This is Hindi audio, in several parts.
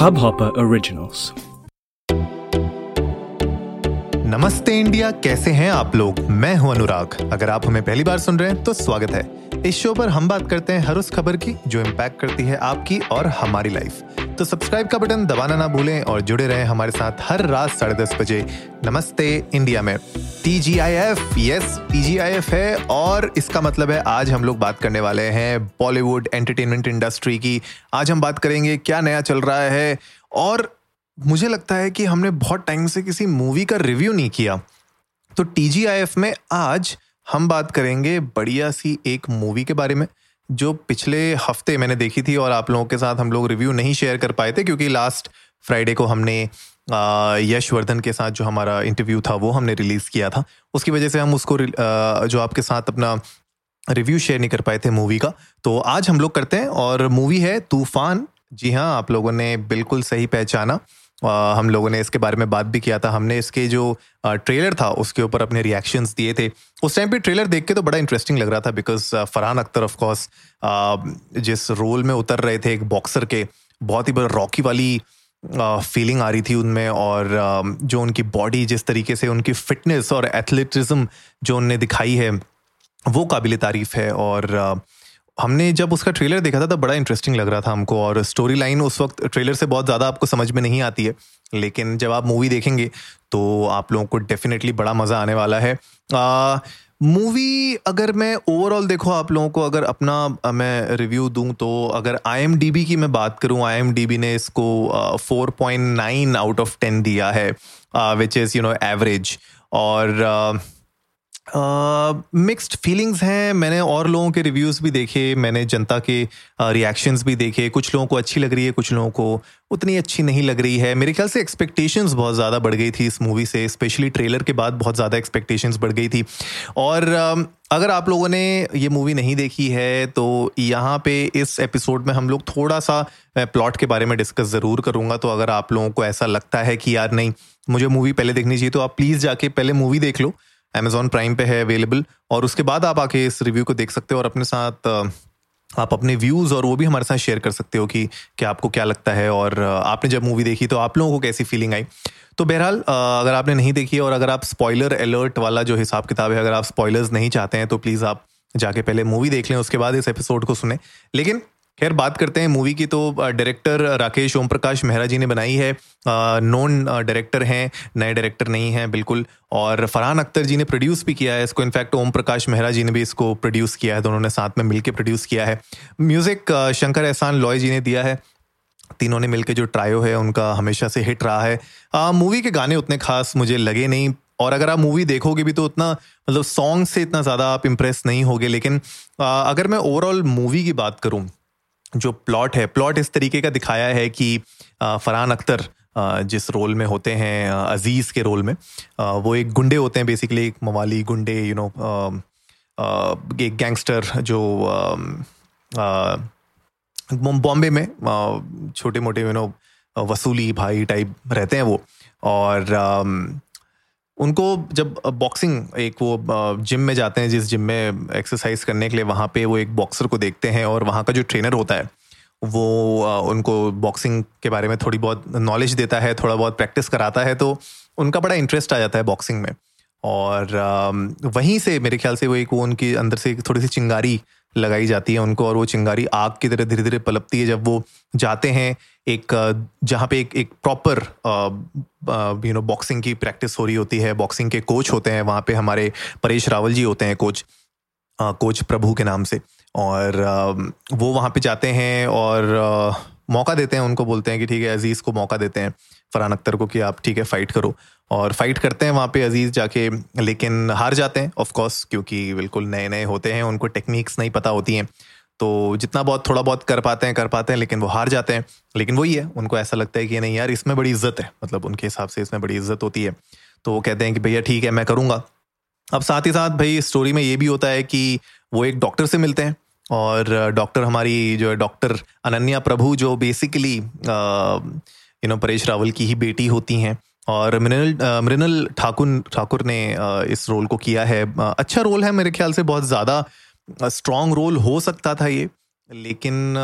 Hubhopper ओरिजिनल्स नमस्ते इंडिया, कैसे हैं आप लोग? मैं हूँ अनुराग। अगर आप हमें पहली बार सुन रहे हैं तो स्वागत है। इस शो पर हम बात करते हैं हर उस खबर की जो इम्पैक्ट करती है आपकी और हमारी लाइफ तो सब्सक्राइब का बटन दबाना ना भूलें और जुड़े रहें हमारे साथ हर रात साढ़े दस बजे. नमस्ते इंडिया में. T G I F yes T G I F है और इसका मतलब है आज हम लोग बात करने वाले हैं बॉलीवुड एंटरटेनमेंट इंडस्ट्री की. आज हम बात करेंगे क्या नया चल रहा है और मुझे लगता है कि हमने बहुत टाइम से किसी मूवी का रिव्यू नहीं किया. तो टी जी आई एफ़ में आज हम बात करेंगे बढ़िया सी एक मूवी के बारे में, जो पिछले हफ़्ते मैंने देखी थी और आप लोगों के साथ हम लोग रिव्यू नहीं शेयर कर पाए थे क्योंकि लास्ट फ्राइडे को हमने यशवर्धन के साथ जो हमारा इंटरव्यू था वो हमने रिलीज़ किया था। उसकी वजह से हम उसको जो आपके साथ अपना रिव्यू शेयर नहीं कर पाए थे मूवी का। तो आज हम लोग करते हैं और मूवी है तूफ़ान। जी हाँ आप लोगों ने बिल्कुल सही पहचाना। हम लोगों ने इसके बारे में बात भी किया था। हमने इसके जो ट्रेलर था, उसके ऊपर अपने रिएक्शंस दिए थे। उस टाइम पे ट्रेलर देख के तो बड़ा इंटरेस्टिंग लग रहा था because Farhan Akhtar of course जिस रोल में उतर रहे थे एक बॉक्सर के, बहुत ही बड़ा रॉकी वाली फीलिंग आ रही थी उनमें और जो उनकी बॉडी जिस तरीके से उनकी फिटनेस और एथलेटिज्म जो उनने दिखाई है, वो काबिल तारीफ़ है और हमने जब उसका ट्रेलर देखा था तो बड़ा इंटरेस्टिंग लग रहा था हमको और स्टोरी लाइन उस वक्त ट्रेलर से बहुत ज़्यादा आपको समझ में नहीं आती है। लेकिन जब आप मूवी देखेंगे तो आप लोगों को डेफिनेटली बड़ा मज़ा आने वाला है। मूवी अगर मैं ओवरऑल देखो आप लोगों को अगर अपना मैं रिव्यू दूँ तो अगर आईएमडीबी की मैं बात करूँ आई ने इसको four point nine out of ten दिया है which is you know average और uh, मिक्स्ड uh, फीलिंग्स हैं। मैंने और लोगों के रिव्यूज़ भी देखे मैंने जनता के रिएक्शंस uh, भी देखे। कुछ लोगों को अच्छी लग रही है कुछ लोगों को उतनी अच्छी नहीं लग रही है। मेरे ख्याल से एक्सपेक्टेशंस बहुत ज़्यादा बढ़ गई थी इस मूवी से स्पेशली ट्रेलर के बाद बहुत ज़्यादा एक्सपेक्टेशंस बढ़ गई थी। और uh, अगर आप लोगों ने ये मूवी नहीं देखी है तो यहाँ पे इस एपिसोड में हम लोग थोड़ा सा प्लॉट के बारे में डिस्कस ज़रूर करूँगा। तो अगर आप लोगों को ऐसा लगता है कि यार नहीं मुझे मूवी पहले देखनी चाहिए तो आप प्लीज़ जाके पहले मूवी देख लो। अमेजोन प्राइम पे है अवेलेबल और उसके बाद आप आके इस रिव्यू को देख सकते हो और अपने साथ आप अपने व्यूज़ और वो भी हमारे साथ शेयर कर सकते हो कि क्या आपको क्या लगता है और आपने जब मूवी देखी तो आप लोगों को कैसी फीलिंग आई? तो बहरहाल अगर आपने नहीं देखी और अगर आप स्पॉइलर अलर्ट वाला जो हिसाब किताब है, अगर आप स्पॉयलर्स नहीं चाहते हैं तो प्लीज़ आप जाके पहले मूवी देख लें, उसके बाद इस एपिसोड को सुने। लेकिन खैर बात करते हैं मूवी की तो डायरेक्टर राकेश ओम प्रकाश मेहरा जी ने बनाई है। नॉन डायरेक्टर हैं नए डायरेक्टर नहीं हैं बिल्कुल। और फरहान अख्तर जी ने प्रोड्यूस भी किया है इसको। इनफैक्ट ओम प्रकाश मेहरा जी ने भी इसको प्रोड्यूस किया है दोनों ने साथ में मिलकर प्रोड्यूस किया है। म्यूज़िक शंकर एहसान लॉय जी ने दिया है। तीनों ने मिलकर जो ट्रायो है उनका हमेशा से हिट रहा है। मूवी के गाने उतने खास मुझे लगे नहीं। और अगर आप मूवी देखोगे भी तो उतना मतलब सॉन्ग से इतना ज़्यादा आप इम्प्रेस नहीं होगे। लेकिन आ, अगर मैं ओवरऑल मूवी की बात करूँ जो प्लॉट है प्लॉट इस तरीके का दिखाया है कि फरहान अख्तर जिस रोल में होते हैं अज़ीज़ के रोल में वो एक गुंडे होते हैं बेसिकली एक मवाली गुंडे यू नो एक गैंगस्टर जो बॉम्बे में छोटे मोटे यू नो वसूली भाई टाइप रहते हैं वो। और उनको जब बॉक्सिंग एक वो जिम में जाते हैं, जिस जिम में एक्सरसाइज करने के लिए, वहाँ पे वो एक बॉक्सर को देखते हैं और वहाँ का जो ट्रेनर होता है, वो उनको बॉक्सिंग के बारे में थोड़ी बहुत नॉलेज देता है, थोड़ा बहुत प्रैक्टिस कराता है तो उनका बड़ा इंटरेस्ट आ जाता है बॉक्सिंग में। और वहीं से मेरे ख्याल से वो एक वो उनकी अंदर से थोड़ी सी चिंगारी लगाई जाती है उनको और वो चिंगारी आग की तरह धीरे धीरे पलपती है जब वो जाते हैं, एक जहाँ पे एक एक प्रॉपर यू नो बॉक्सिंग की प्रैक्टिस हो रही होती है बॉक्सिंग के कोच होते हैं, वहाँ पे हमारे परेश रावल जी होते हैं कोच कोच प्रभु के नाम से और वो वहाँ पे जाते हैं और मौका देते हैं, उनको बोलते हैं कि ठीक है, अज़ीज़ को मौका देते हैं, फरहान अख्तर को कि आप ठीक है फाइट करो। और फाइट करते हैं वहाँ पे अज़ीज़ जाके, लेकिन हार जाते हैं ऑफ़ कोर्स क्योंकि बिल्कुल नए नए होते हैं, उनको टेक्निक्स नहीं पता होती हैं। तो जितना बहुत, थोड़ा बहुत कर पाते हैं, कर पाते हैं, लेकिन वो हार जाते हैं। लेकिन वही है, उनको ऐसा लगता है कि नहीं यार, इसमें बड़ी इज़्ज़त है मतलब उनके हिसाब से इसमें बड़ी इज़्ज़त होती है। तो वो कहते हैं कि भैया ठीक है, मैं करूँगा। अब साथ ही साथ भाई स्टोरी में ये भी होता है कि वो एक डॉक्टर से मिलते हैं। और डॉक्टर हमारी जो है डॉक्टर अनन्या प्रभु जो basically you know Paresh Rawal की ही बेटी होती हैं। और मृनल मृनल ठाकुर ठाकुर ने इस रोल को किया है। अच्छा रोल है मेरे ख्याल से बहुत ज़्यादा स्ट्रॉन्ग रोल हो सकता था ये। लेकिन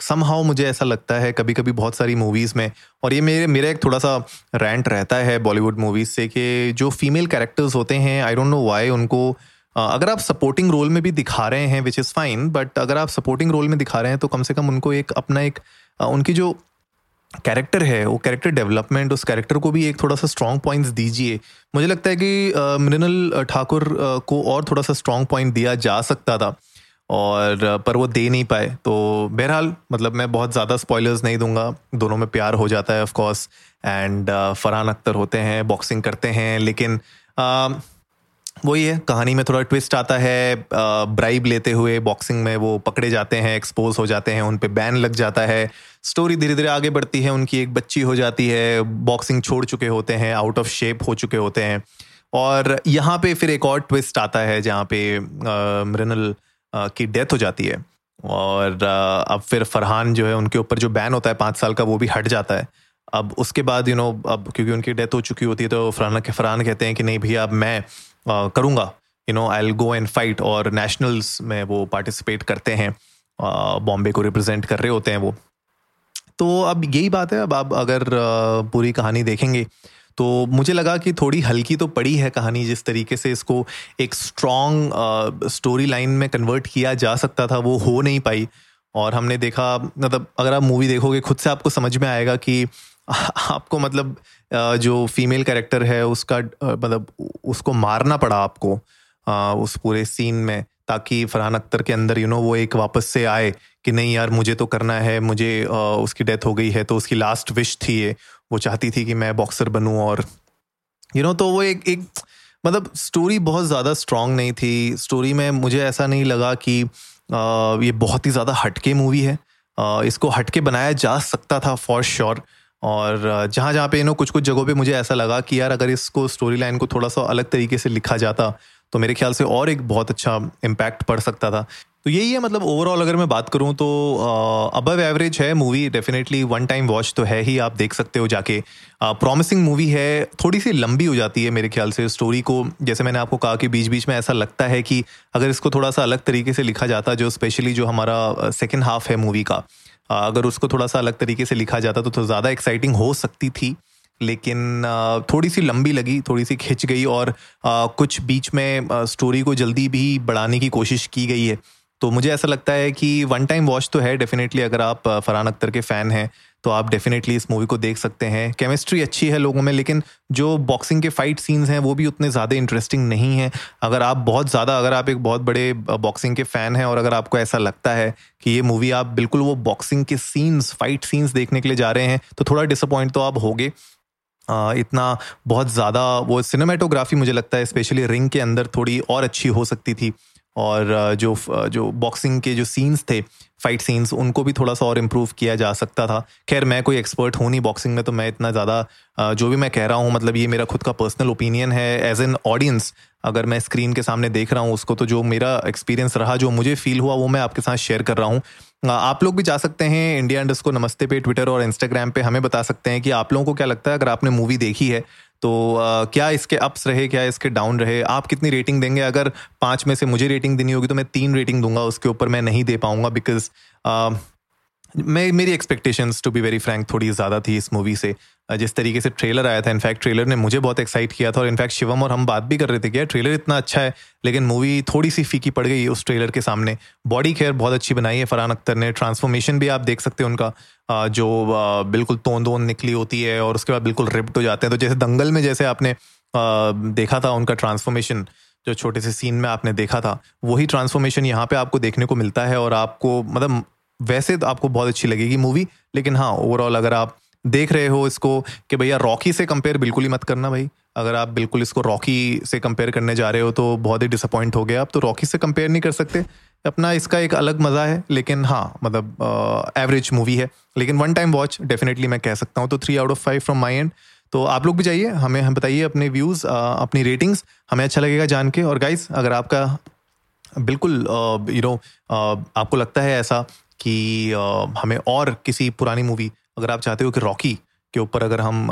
समहाउ मुझे ऐसा लगता है कभी कभी बहुत सारी मूवीज़ में और ये मेरे मेरा एक थोड़ा सा रैंट रहता है बॉलीवुड मूवीज़ से कि जो फीमेल कैरेक्टर्स होते हैं आई डोंट नो वाई उनको uh, अगर आप सपोर्टिंग रोल में भी दिखा रहे हैं विच इज़ फाइन बट अगर आप सपोर्टिंग रोल में दिखा रहे हैं तो कम से कम उनको एक अपना एक उनकी जो कैरेक्टर है वो कैरेक्टर डेवलपमेंट उस कैरेक्टर को भी एक थोड़ा सा स्ट्रॉन्ग पॉइंट्स दीजिए। मुझे लगता है कि मृणल ठाकुर को और थोड़ा सा स्ट्रॉन्ग पॉइंट दिया जा सकता था और पर वो दे नहीं पाए। तो बहरहाल मतलब मैं बहुत ज़्यादा स्पॉयलर्स नहीं दूँगा। दोनों में प्यार हो जाता है of course and Farhan Akhtar होते हैं बॉक्सिंग करते हैं लेकिन uh, वही है, कहानी में थोड़ा ट्विस्ट आता है ब्राइब लेते हुए बॉक्सिंग में वो पकड़े जाते हैं एक्सपोज हो जाते हैं उन पे बैन लग जाता है। स्टोरी धीरे धीरे आगे बढ़ती है, उनकी एक बच्ची हो जाती है बॉक्सिंग छोड़ चुके होते हैं आउट ऑफ़ शेप हो चुके होते हैं। और यहाँ पे फिर एक और ट्विस्ट आता है, जहाँ पे मृनल की डेथ हो जाती है। और अब फिर फरहान जो है, उनके ऊपर जो बैन होता है पाँच साल का, वो भी हट जाता है। अब उसके बाद यू नो अब क्योंकि उनकी डेथ हो चुकी होती है तो फरहान फरहान कहते हैं कि नहीं, भैया, अब मैं करूँगा। You know I go and fight और नेशनल्स में वो पार्टिसिपेट करते हैं। बॉम्बे को रिप्रेजेंट कर रहे होते हैं वो। तो अब यही बात है। अब आप अगर पूरी कहानी देखेंगे तो मुझे लगा कि थोड़ी हल्की तो पड़ी है कहानी जिस तरीके से इसको एक स्ट्रॉन्ग स्टोरी लाइन में कन्वर्ट किया जा सकता था, वो हो नहीं पाई। और हमने देखा मतलब अगर आप मूवी देखोगे, खुद से आपको समझ में आएगा कि आपको मतलब जो फीमेल कैरेक्टर है, उसका मतलब उसको मारना पड़ा आपको उस पूरे सीन में, ताकि फरहान अख्तर के अंदर यू नो वो एक वापस से आए कि नहीं यार, मुझे तो करना है, मुझे उसकी डेथ हो गई है तो उसकी लास्ट विश थी ये। वो चाहती थी कि मैं बॉक्सर बनूं और यू नो तो वो एक एक मतलब स्टोरी बहुत ज़्यादा स्ट्रांग नहीं थी। स्टोरी में मुझे ऐसा नहीं लगा कि ये बहुत ही ज़्यादा हटके मूवी है। इसको हटके बनाया जा सकता था फॉर श्योर और जहाँ जहाँ पे नो कुछ कुछ जगहों पे मुझे ऐसा लगा कि यार, अगर इसको स्टोरी लाइन को थोड़ा सा अलग तरीके से लिखा जाता तो मेरे ख्याल से और एक बहुत अच्छा इम्पैक्ट पड़ सकता था। तो यही है मतलब ओवरऑल अगर मैं बात करूँ तो अबव एवरेज है movie definitely one time watch तो है ही आप देख सकते हो जाके। प्रॉमिसिंग मूवी है थोड़ी सी लंबी हो जाती है मेरे ख्याल से स्टोरी को। जैसे मैंने आपको कहा कि बीच बीच में ऐसा लगता है कि अगर इसको थोड़ा सा अलग तरीके से लिखा जाता जो स्पेशली जो हमारा सेकेंड हाफ़ है मूवी का अगर उसको थोड़ा सा अलग तरीके से लिखा जाता तो, तो ज़्यादा एक्साइटिंग हो सकती थी। लेकिन थोड़ी सी लंबी लगी थोड़ी सी खिंच गई और कुछ बीच में स्टोरी को जल्दी भी बढ़ाने की कोशिश की गई है। तो मुझे ऐसा लगता है कि वन टाइम वॉच तो है डेफिनेटली अगर आप फरहान अख्तर के फ़ैन हैं तो आप डेफिनेटली इस मूवी को देख सकते हैं। केमिस्ट्री अच्छी है लोगों में, लेकिन जो बॉक्सिंग के फाइट सीन्स हैं, वो भी उतने ज़्यादा इंटरेस्टिंग नहीं है। अगर आप बहुत ज़्यादा, अगर आप एक बहुत बड़े बॉक्सिंग के फ़ैन हैं, और अगर आपको ऐसा लगता है कि ये मूवी आप बिल्कुल वो बॉक्सिंग के सीन्स फाइट सीन्स देखने के लिए जा रहे हैं तो थोड़ा डिसअपॉइंट तो आप होगे। इतना बहुत ज़्यादा वो सिनेमाटोग्राफी मुझे लगता है स्पेशली रिंग के अंदर थोड़ी और अच्छी हो सकती थी। और जो जो बॉक्सिंग के जो सीन्स थे फाइट सीन्स उनको भी थोड़ा सा और इम्प्रूव किया जा सकता था। खैर, मैं कोई एक्सपर्ट हूँ नहीं बॉक्सिंग में तो मैं इतना ज़्यादा जो भी मैं कह रहा हूँ मतलब ये मेरा खुद का पर्सनल ओपिनियन है एज एन ऑडियंस अगर मैं स्क्रीन के सामने देख रहा हूँ, उसको तो जो मेरा एक्सपीरियंस रहा, जो मुझे फील हुआ, वो मैं आपके साथ शेयर कर रहा हूँ। आप लोग भी जा सकते हैं इंडिया इंडस्ट को नमस्ते पे ट्विटर और इंस्टाग्राम पे। हमें बता सकते हैं कि आप लोगों को क्या लगता है, अगर आपने मूवी देखी है तो आ, क्या इसके अप्स रहे क्या इसके डाउन रहे? आप कितनी रेटिंग देंगे? अगर पाँच में से मुझे रेटिंग देनी होगी तो मैं तीन रेटिंग दूँगा उसके ऊपर मैं नहीं दे पाऊँगा बिकॉज़ मैं, मेरी expectations to be very frank थोड़ी ज़्यादा थी इस मूवी से। जिस तरीके से ट्रेलर आया था इनफैक्ट ट्रेलर ने मुझे बहुत एक्साइट किया था और इनफैक्ट शिवम और हम बात भी कर रहे थे कि ट्रेलर इतना अच्छा है, लेकिन मूवी थोड़ी सी फीकी पड़ गई उस ट्रेलर के सामने। बॉडी केयर बहुत अच्छी बनाई है फरहान अख्तर ने ट्रांसफॉर्मेशन भी आप देख सकते हैं उनका। जो बिल्कुल तोंद तोन निकली होती है और उसके बाद बिल्कुल रिप्ट हो जाते हैं। तो जैसे दंगल में जैसे आपने देखा था उनका ट्रांसफॉर्मेशन जो छोटे से सीन में आपने देखा था, वही ट्रांसफॉर्मेशन यहाँ पे आपको देखने को मिलता है और आपको मतलब वैसे तो आपको बहुत अच्छी लगेगी मूवी लेकिन हाँ ओवरऑल अगर आप देख रहे हो इसको कि भैया रॉकी से कंपेयर बिल्कुल ही मत करना भाई। अगर आप बिल्कुल इसको रॉकी से कंपेयर करने जा रहे हो तो बहुत ही डिसअपॉइंट हो गए आप तो रॉकी से कंपेयर नहीं कर सकते। अपना इसका एक अलग मज़ा है, लेकिन हाँ मतलब एवरेज मूवी है। लेकिन वन टाइम वॉच डेफिनेटली मैं कह सकता हूँ तो three out of five from my end तो आप लोग भी जाइए, हमें, हम बताइए अपने व्यूज़ अपनी रेटिंग्स हमें अच्छा लगेगा जान के। और गाइज़ अगर आपका बिल्कुल यू नो आपको लगता है ऐसा कि हमें और किसी पुरानी मूवी अगर आप चाहते हो कि रॉकी के ऊपर अगर हम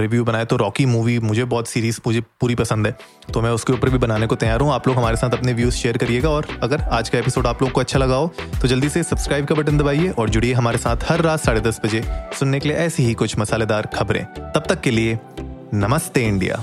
रिव्यू बनाए तो रॉकी मूवी मुझे बहुत सीरीज़ मुझे पूरी पसंद है। तो मैं उसके ऊपर भी बनाने को तैयार हूँ। आप लोग हमारे साथ अपने व्यूज़ शेयर करिएगा और अगर आज का एपिसोड आप लोग को अच्छा लगा हो तो जल्दी से सब्सक्राइब का बटन दबाइए और जुड़िए हमारे साथ हर रात साढ़े दस बजे। सुनने के लिए ऐसी ही कुछ मसालेदार खबरें। तब तक के लिए नमस्ते इंडिया।